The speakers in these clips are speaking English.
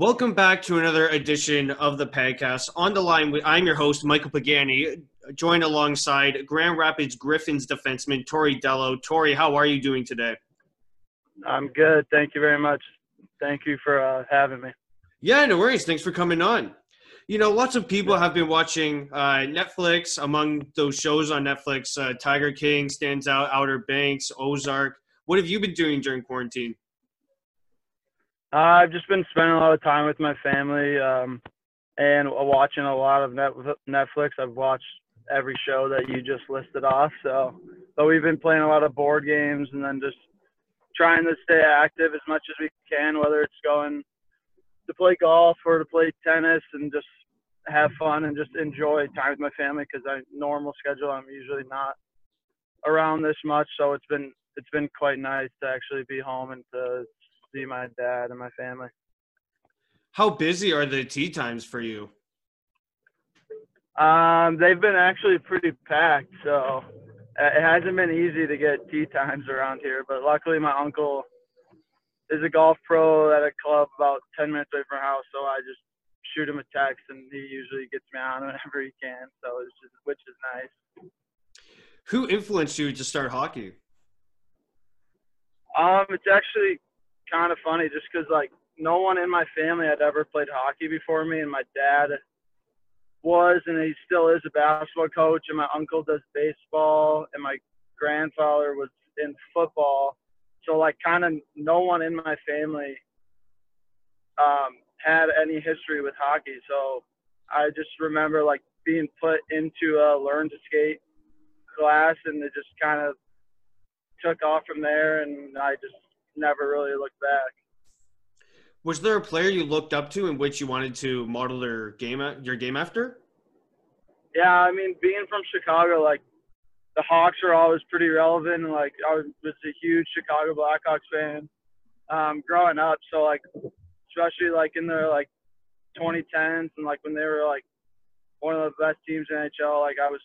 Welcome back to another edition of the podcast. On the line, I'm your host, Michael Pagani, joined alongside Grand Rapids Griffins defenseman Tory Dello. Tory, how are you doing today? I'm good. Thank you very much. Thank you for uh, having me. Yeah, no worries. Thanks for coming on. You know, lots of people have been watching uh, Netflix. Among those shows on Netflix, uh, Tiger King stands out, Outer Banks, Ozark. What have you been doing during quarantine? Uh, I've just been spending a lot of time with my family um, and watching a lot of Netflix. I've watched every show that you just listed off. So, but we've been playing a lot of board games and then just trying to stay active as much as we can, whether it's going to play golf or to play tennis and just have fun and just enjoy time with my family because I normal schedule I'm usually not around this much. So it's been it's been quite nice to actually be home and to see my dad and my family. How busy are the tea times for you? Um, they've been actually pretty packed, so it hasn't been easy to get tea times around here. But luckily, my uncle is a golf pro at a club about 10 minutes away from our house, so I just shoot him a text, and he usually gets me on whenever he can. So it's just, which is nice. Who influenced you to start hockey? Um, it's actually kind of funny just because like no one in my family had ever played hockey before me, and my dad was and he still is a basketball coach, and my uncle does baseball, and my grandfather was in football. So like kind of no one in my family um, had any history with hockey. So I just remember like being put into a learn to skate class, and it just kind of took off from there, and I just never really looked back. Was there a player you looked up to in which you wanted to model their game your game after? Yeah, I mean, being from Chicago, like the Hawks are always pretty relevant. And, like I was, was a huge Chicago Blackhawks fan um, growing up, so like especially like in the like 2010s and like when they were like one of the best teams in NHL, like I was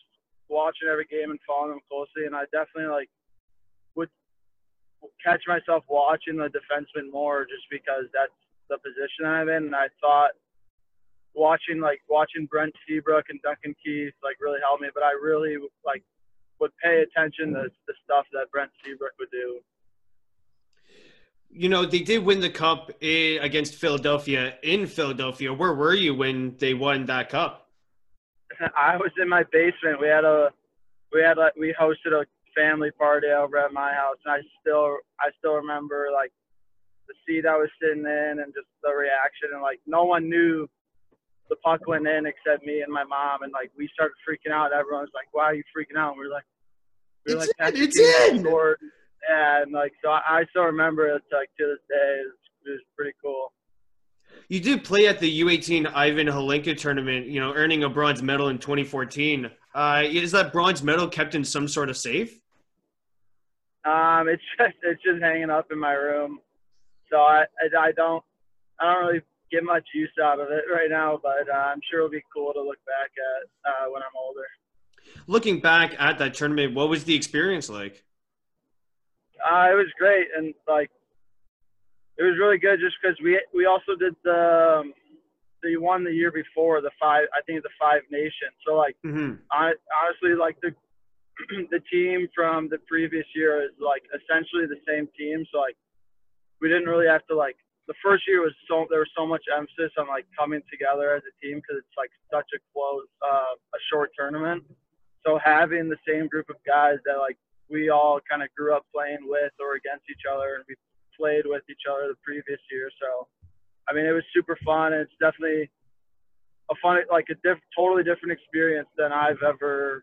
watching every game and following them closely, and I definitely like would catch myself watching the defenseman more just because that's the position I'm in. And I thought watching like watching Brent Seabrook and Duncan Keith like really helped me. But I really like would pay attention to the stuff that Brent Seabrook would do. You know, they did win the cup eh, against Philadelphia in Philadelphia. Where were you when they won that cup? I was in my basement. We had a we had like we hosted a family party over at my house, and I still I still remember like the seat I was sitting in and just the reaction, and like no one knew the puck went in except me and my mom, and like we started freaking out. Everyone was like, "Why are you freaking out?" And we are like, we are like, in, "It's in!" Scored. Yeah, and like so, I, I still remember it like to this day. It was, it was pretty cool. You did play at the U18 Ivan Hlinka tournament, you know, earning a bronze medal in 2014. Uh, is that bronze medal kept in some sort of safe? Um, it's just it's just hanging up in my room, so I I, I don't I don't really get much use out of it right now, but uh, I'm sure it'll be cool to look back at uh, when I'm older. Looking back at that tournament, what was the experience like? Uh, it was great, and like it was really good just because we we also did the um, the one the year before the five I think the five nations. So like mm-hmm. I, honestly like the the team from the previous year is like essentially the same team. So like we didn't really have to like the first year was so there was so much emphasis on like coming together as a team because it's like such a close uh, a short tournament. So having the same group of guys that like we all kind of grew up playing with or against each other and we played with each other the previous year. So I mean it was super fun and it's definitely a fun like a diff- totally different experience than I've ever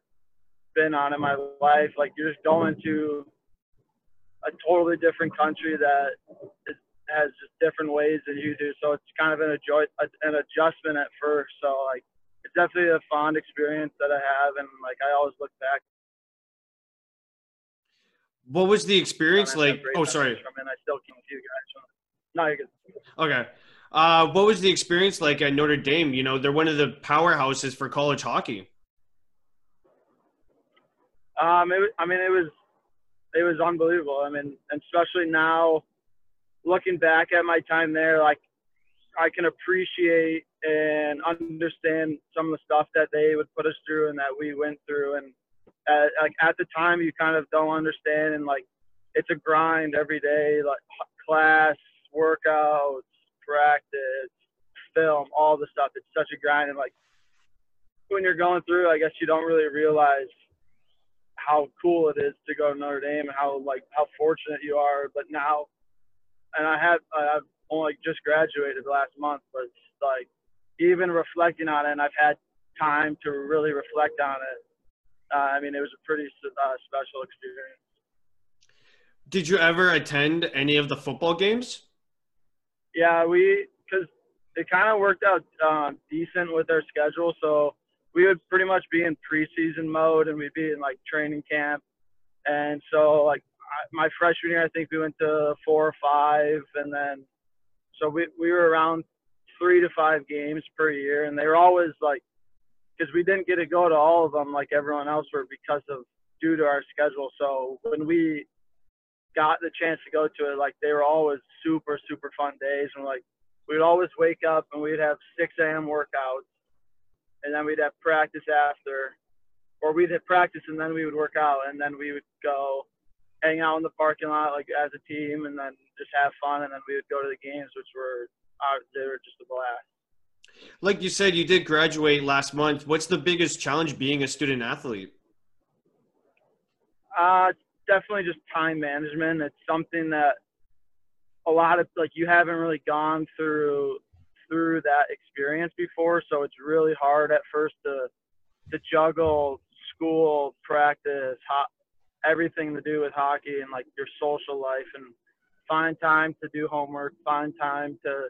been on in my life. Like you're just going to a totally different country that is, has just different ways than you do. So it's kind of an adjust an adjustment at first. So like it's definitely a fond experience that I have, and like I always look back. What was the experience like? Oh, sorry. I still keep you guys. No, you're good. Okay. Uh, what was the experience like at Notre Dame? You know, they're one of the powerhouses for college hockey. Um, it, I mean, it was it was unbelievable. I mean, especially now, looking back at my time there, like I can appreciate and understand some of the stuff that they would put us through and that we went through. And at, like at the time, you kind of don't understand, and like it's a grind every day, like class, workouts, practice, film, all the stuff. It's such a grind, and like when you're going through, I guess you don't really realize how cool it is to go to Notre Dame and how like how fortunate you are. But now, and I have I've only just graduated last month, but like even reflecting on it, and I've had time to really reflect on it. Uh, I mean, it was a pretty uh, special experience. Did you ever attend any of the football games? Yeah, we because it kind of worked out uh, decent with our schedule, so we would pretty much be in preseason mode, and we'd be in like training camp, and so like my freshman year, I think we went to four or five, and then so we we were around three to five games per year, and they were always like because we didn't get to go to all of them like everyone else were because of due to our schedule. So when we got the chance to go to it, like they were always super super fun days, and like we'd always wake up and we'd have 6 a.m. workouts, and then we'd have practice after, or we'd have practice and then we would work out, and then we would go hang out in the parking lot like as a team, and then just have fun, and then we would go to the games, which were uh, they were just a blast. Like you said, you did graduate last month. What's the biggest challenge being a student athlete? Uh, definitely just time management. It's something that a lot of like you haven't really gone through through that experience before, so it's really hard at first to to juggle school, practice, ho- everything to do with hockey and like your social life and find time to do homework, find time to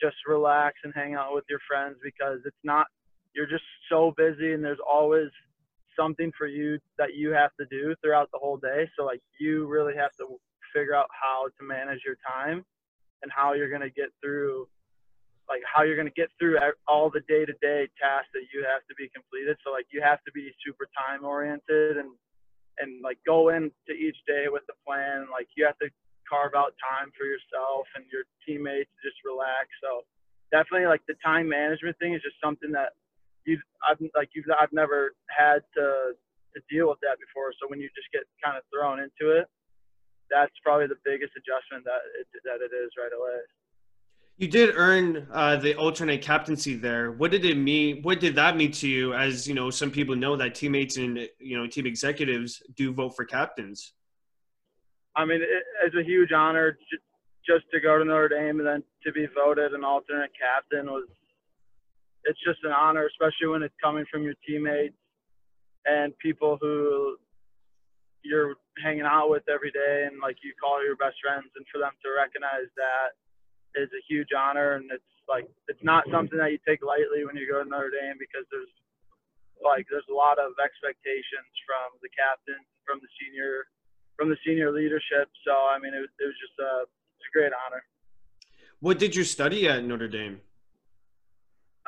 just relax and hang out with your friends because it's not you're just so busy and there's always something for you that you have to do throughout the whole day. So like you really have to figure out how to manage your time and how you're going to get through like how you're going to get through all the day-to-day tasks that you have to be completed. So like you have to be super time oriented and and like go into each day with a plan. Like you have to carve out time for yourself and your teammates to just relax. So definitely like the time management thing is just something that you I've like you've I've never had to to deal with that before. So when you just get kind of thrown into it that's probably the biggest adjustment that it, that it is right away. You did earn uh, the alternate captaincy there. What did it mean? What did that mean to you? As you know, some people know that teammates and you know team executives do vote for captains. I mean, it, it's a huge honor just to go to Notre Dame and then to be voted an alternate captain was. It's just an honor, especially when it's coming from your teammates and people who you're hanging out with every day and like you call your best friends and for them to recognize that is a huge honor and it's like it's not something that you take lightly when you go to Notre Dame because there's like there's a lot of expectations from the captain from the senior from the senior leadership. So I mean it was, it was just a it's a great honor. What did you study at Notre Dame?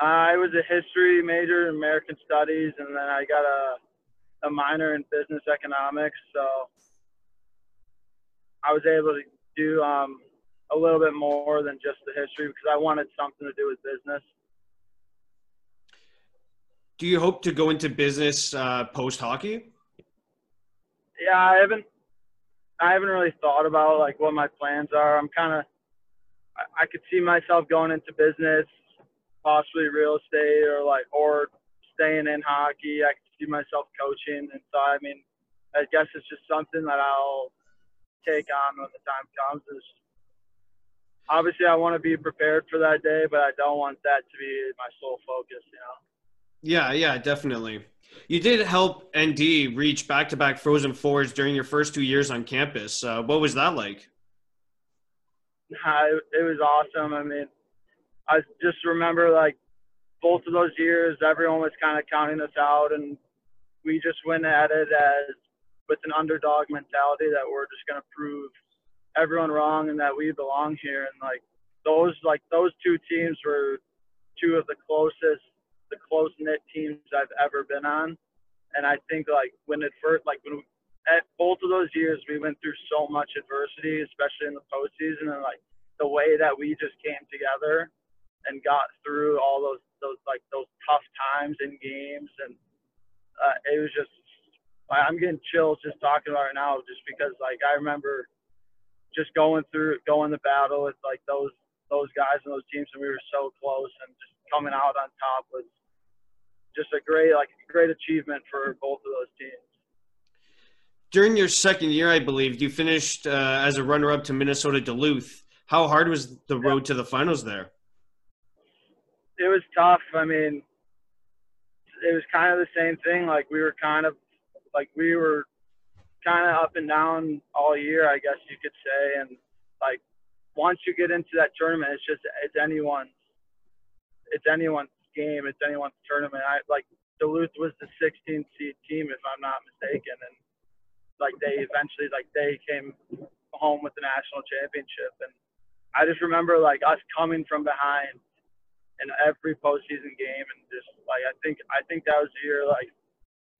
Uh, I was a history major in American studies and then I got a a minor in business economics, so I was able to do um, a little bit more than just the history because I wanted something to do with business. Do you hope to go into business uh, post hockey? Yeah, I haven't. I haven't really thought about like what my plans are. I'm kind of. I, I could see myself going into business, possibly real estate, or like or staying in hockey. I could see myself coaching, and so I mean, I guess it's just something that I'll take on when the time comes. Is obviously I want to be prepared for that day, but I don't want that to be my sole focus. You know. Yeah, yeah, definitely. You did help ND reach back-to-back Frozen Fours during your first two years on campus. Uh, what was that like? It, it was awesome. I mean, I just remember like both of those years, everyone was kind of counting us out, and we just went at it as with an underdog mentality that we're just going to prove everyone wrong and that we belong here. And like those, like those two teams were two of the closest, the close knit teams I've ever been on. And I think like when it first, like when we, at both of those years, we went through so much adversity, especially in the postseason, and like the way that we just came together and got through all those those like those tough times in games, and uh, it was just I'm getting chills just talking about it now, just because like I remember just going through going the battle with like those those guys and those teams, and we were so close, and just coming out on top was just a great like great achievement for both of those teams. During your second year, I believe you finished uh, as a runner-up to Minnesota Duluth. How hard was the road to the finals there? It was tough. I mean, it was kind of the same thing. Like we were kind of like we were kind of up and down all year, I guess you could say. And like once you get into that tournament, it's just it's anyone's it's anyone's game. It's anyone's tournament. I like Duluth was the 16th seed team, if I'm not mistaken, and like they eventually like they came home with the national championship. And I just remember like us coming from behind in every postseason game, and just like I think I think that was the year like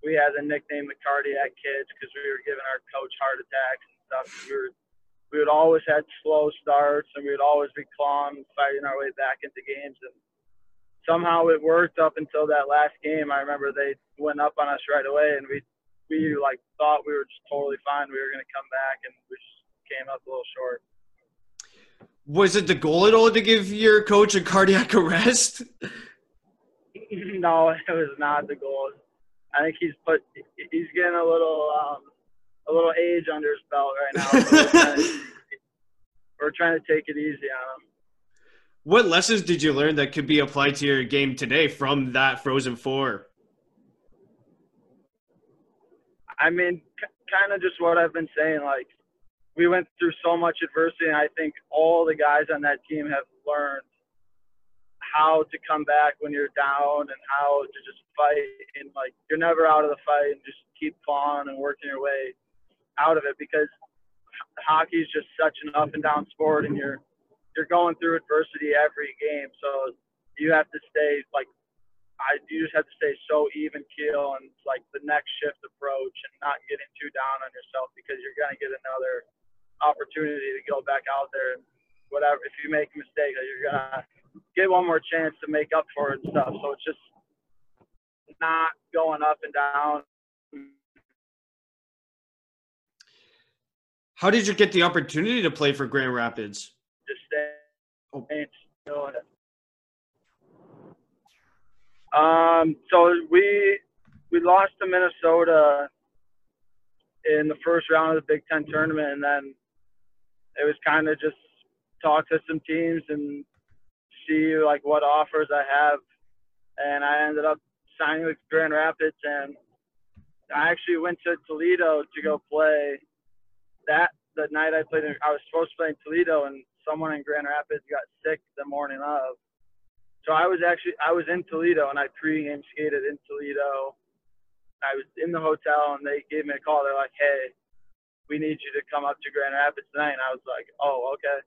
we had the nickname the cardiac kids because we were giving our coach heart attacks and stuff. We were we would always had slow starts and we would always be clawing, fighting our way back into games and somehow it worked up until that last game. I remember they went up on us right away, and we we like thought we were just totally fine. We were going to come back, and we just came up a little short. Was it the goal at all to give your coach a cardiac arrest? no, it was not the goal. I think he's put he's getting a little um, a little age under his belt right now. We're, trying to, we're trying to take it easy on him. What lessons did you learn that could be applied to your game today from that Frozen Four? I mean, kind of just what I've been saying. Like, we went through so much adversity, and I think all the guys on that team have learned how to come back when you're down and how to just fight. And like, you're never out of the fight, and just keep clawing and working your way out of it because hockey is just such an up and down sport, and you're you're going through adversity every game. So you have to stay like I you just have to stay so even keel and like the next shift approach and not getting too down on yourself because you're gonna get another opportunity to go back out there and whatever. If you make a mistake, you're gonna get one more chance to make up for it and stuff. So it's just not going up and down. How did you get the opportunity to play for Grand Rapids? just stay oh. doing it. Um, so we we lost to Minnesota in the first round of the Big Ten tournament, and then it was kind of just talk to some teams and see like what offers I have, and I ended up signing with Grand Rapids, and I actually went to Toledo to go play. That the night I played, I was supposed to play in Toledo, and someone in Grand Rapids got sick the morning of. So I was actually I was in Toledo and I pre-game skated in Toledo. I was in the hotel and they gave me a call. They're like, "Hey, we need you to come up to Grand Rapids tonight." And I was like, "Oh, okay."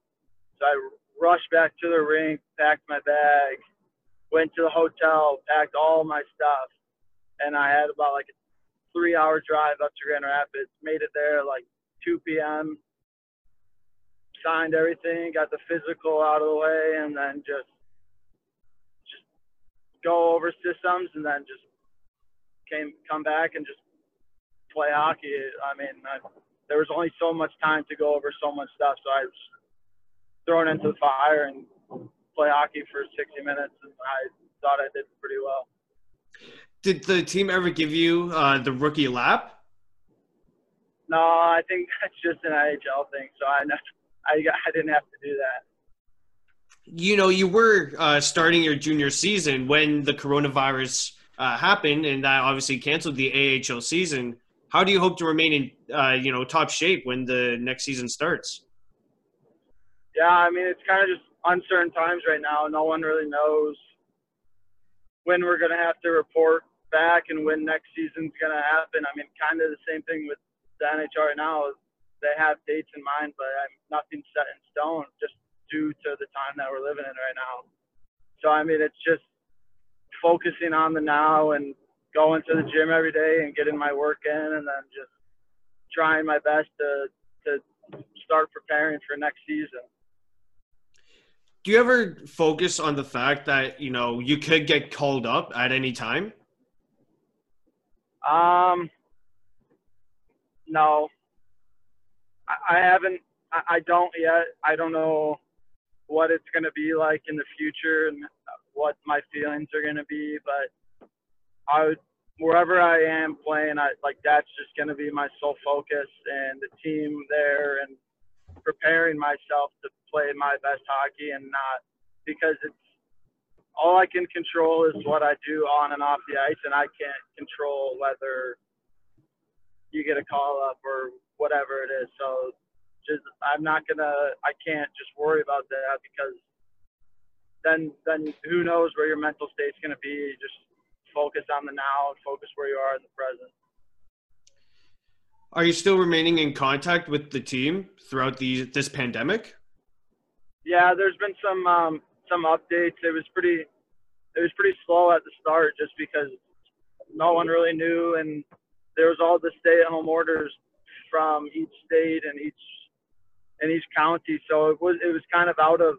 So I rushed back to the rink, packed my bag, went to the hotel, packed all my stuff, and I had about like a three-hour drive up to Grand Rapids. Made it there like 2 p.m signed everything, got the physical out of the way, and then just just go over systems, and then just came come back and just play hockey. I mean, I, there was only so much time to go over so much stuff, so I was thrown into the fire and play hockey for 60 minutes, and I thought I did pretty well. Did the team ever give you uh, the rookie lap? No, I think that's just an IHL thing. So I I, I didn't have to do that. You know, you were uh, starting your junior season when the coronavirus uh, happened, and that obviously canceled the AHL season. How do you hope to remain in, uh, you know, top shape when the next season starts? Yeah, I mean, it's kind of just uncertain times right now. No one really knows when we're going to have to report back and when next season's going to happen. I mean, kind of the same thing with the NHL right now they have dates in mind, but I'm nothing set in stone just due to the time that we're living in right now. So I mean, it's just focusing on the now and going to the gym every day and getting my work in, and then just trying my best to to start preparing for next season. Do you ever focus on the fact that you know you could get called up at any time? Um, no, I, I haven't. I, I don't yet. I don't know what it's going to be like in the future and what my feelings are going to be, but I would wherever I am playing, I like that's just going to be my sole focus and the team there and preparing myself to play my best hockey and not because it's all I can control is what I do on and off the ice, and I can't control whether you get a call up or whatever it is. So just I'm not gonna I can't just worry about that because then then who knows where your mental state's gonna be. Just focus on the now and focus where you are in the present. Are you still remaining in contact with the team throughout the this pandemic? Yeah, there's been some um, some updates. It was pretty it was pretty slow at the start just because no one really knew and there was all the stay at home orders from each state and each and each county. So it was it was kind of out of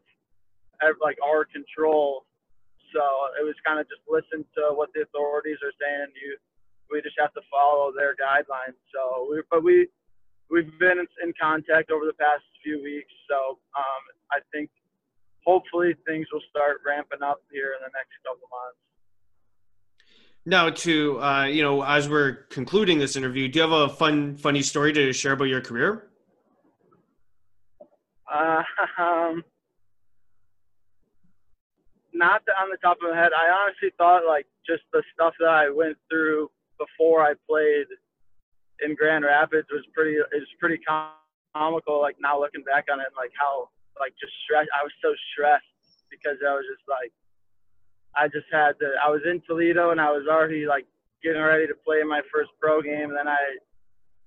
like our control. So it was kind of just listen to what the authorities are saying. You we just have to follow their guidelines. So, we, but we we've been in contact over the past few weeks. So um, I think hopefully things will start ramping up here in the next couple months. Now, to uh, you know, as we're concluding this interview, do you have a fun, funny story to share about your career? Uh, um, not on the top of my head. I honestly thought like just the stuff that I went through before I played in Grand Rapids was pretty is pretty comical. Like now looking back on it, like how like just stressed. I was so stressed because I was just like I just had to. I was in Toledo and I was already like getting ready to play my first pro game. And then I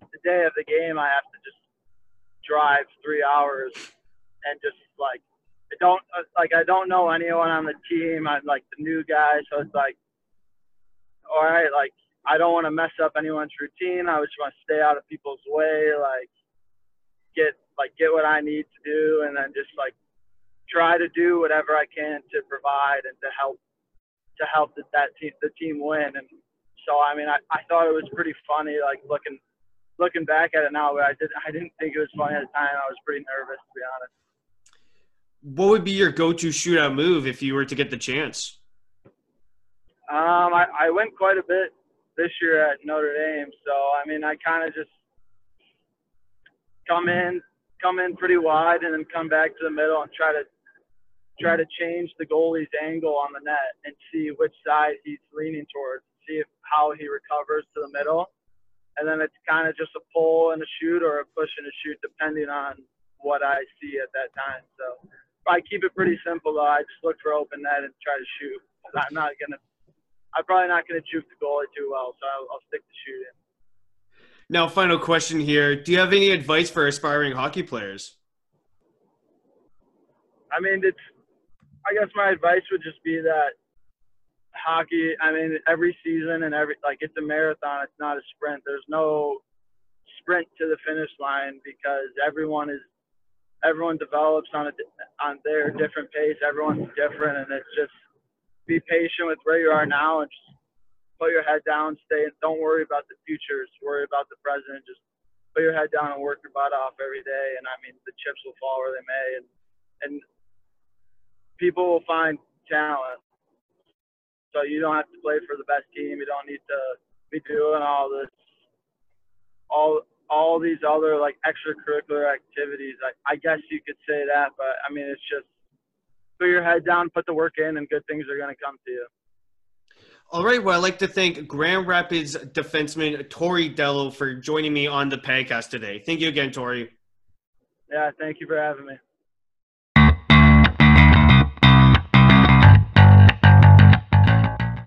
the day of the game I have to just drive three hours and just like I don't like I don't know anyone on the team. I'm like the new guy, so it's like all right, like I don't want to mess up anyone's routine. I just want to stay out of people's way, like get like get what I need to do, and then just like try to do whatever I can to provide and to help to help the, that team the team win. And so I mean, I, I thought it was pretty funny, like looking looking back at it now, but I did I didn't think it was funny at the time. I was pretty nervous to be honest. What would be your go-to shootout move if you were to get the chance? Um, I, I went quite a bit this year at Notre Dame. So I mean, I kind of just come in, come in pretty wide, and then come back to the middle and try to try to change the goalie's angle on the net and see which side he's leaning towards. See if, how he recovers to the middle, and then it's kind of just a pull and a shoot or a push and a shoot depending on what I see at that time. So I keep it pretty simple though. I just look for open net and try to shoot. I'm not gonna I'm probably not going to juke the goalie too well, so I'll, I'll stick to shooting. Now, final question here: Do you have any advice for aspiring hockey players? I mean, it's. I guess my advice would just be that hockey. I mean, every season and every like it's a marathon. It's not a sprint. There's no sprint to the finish line because everyone is everyone develops on a on their different pace. Everyone's different, and it's just be patient with where you are now and just put your head down, stay, and don't worry about the future. Just worry about the present. Just put your head down and work your butt off every day. And I mean, the chips will fall where they may, and and people will find talent. So you don't have to play for the best team. You don't need to be doing all this, all all these other like extracurricular activities. I, I guess you could say that, but I mean, it's just put your head down, put the work in, and good things are going to come to you. All right. Well, I'd like to thank Grand Rapids defenseman Tory Dello for joining me on the podcast today. Thank you again, Tory. Yeah, thank you for having me.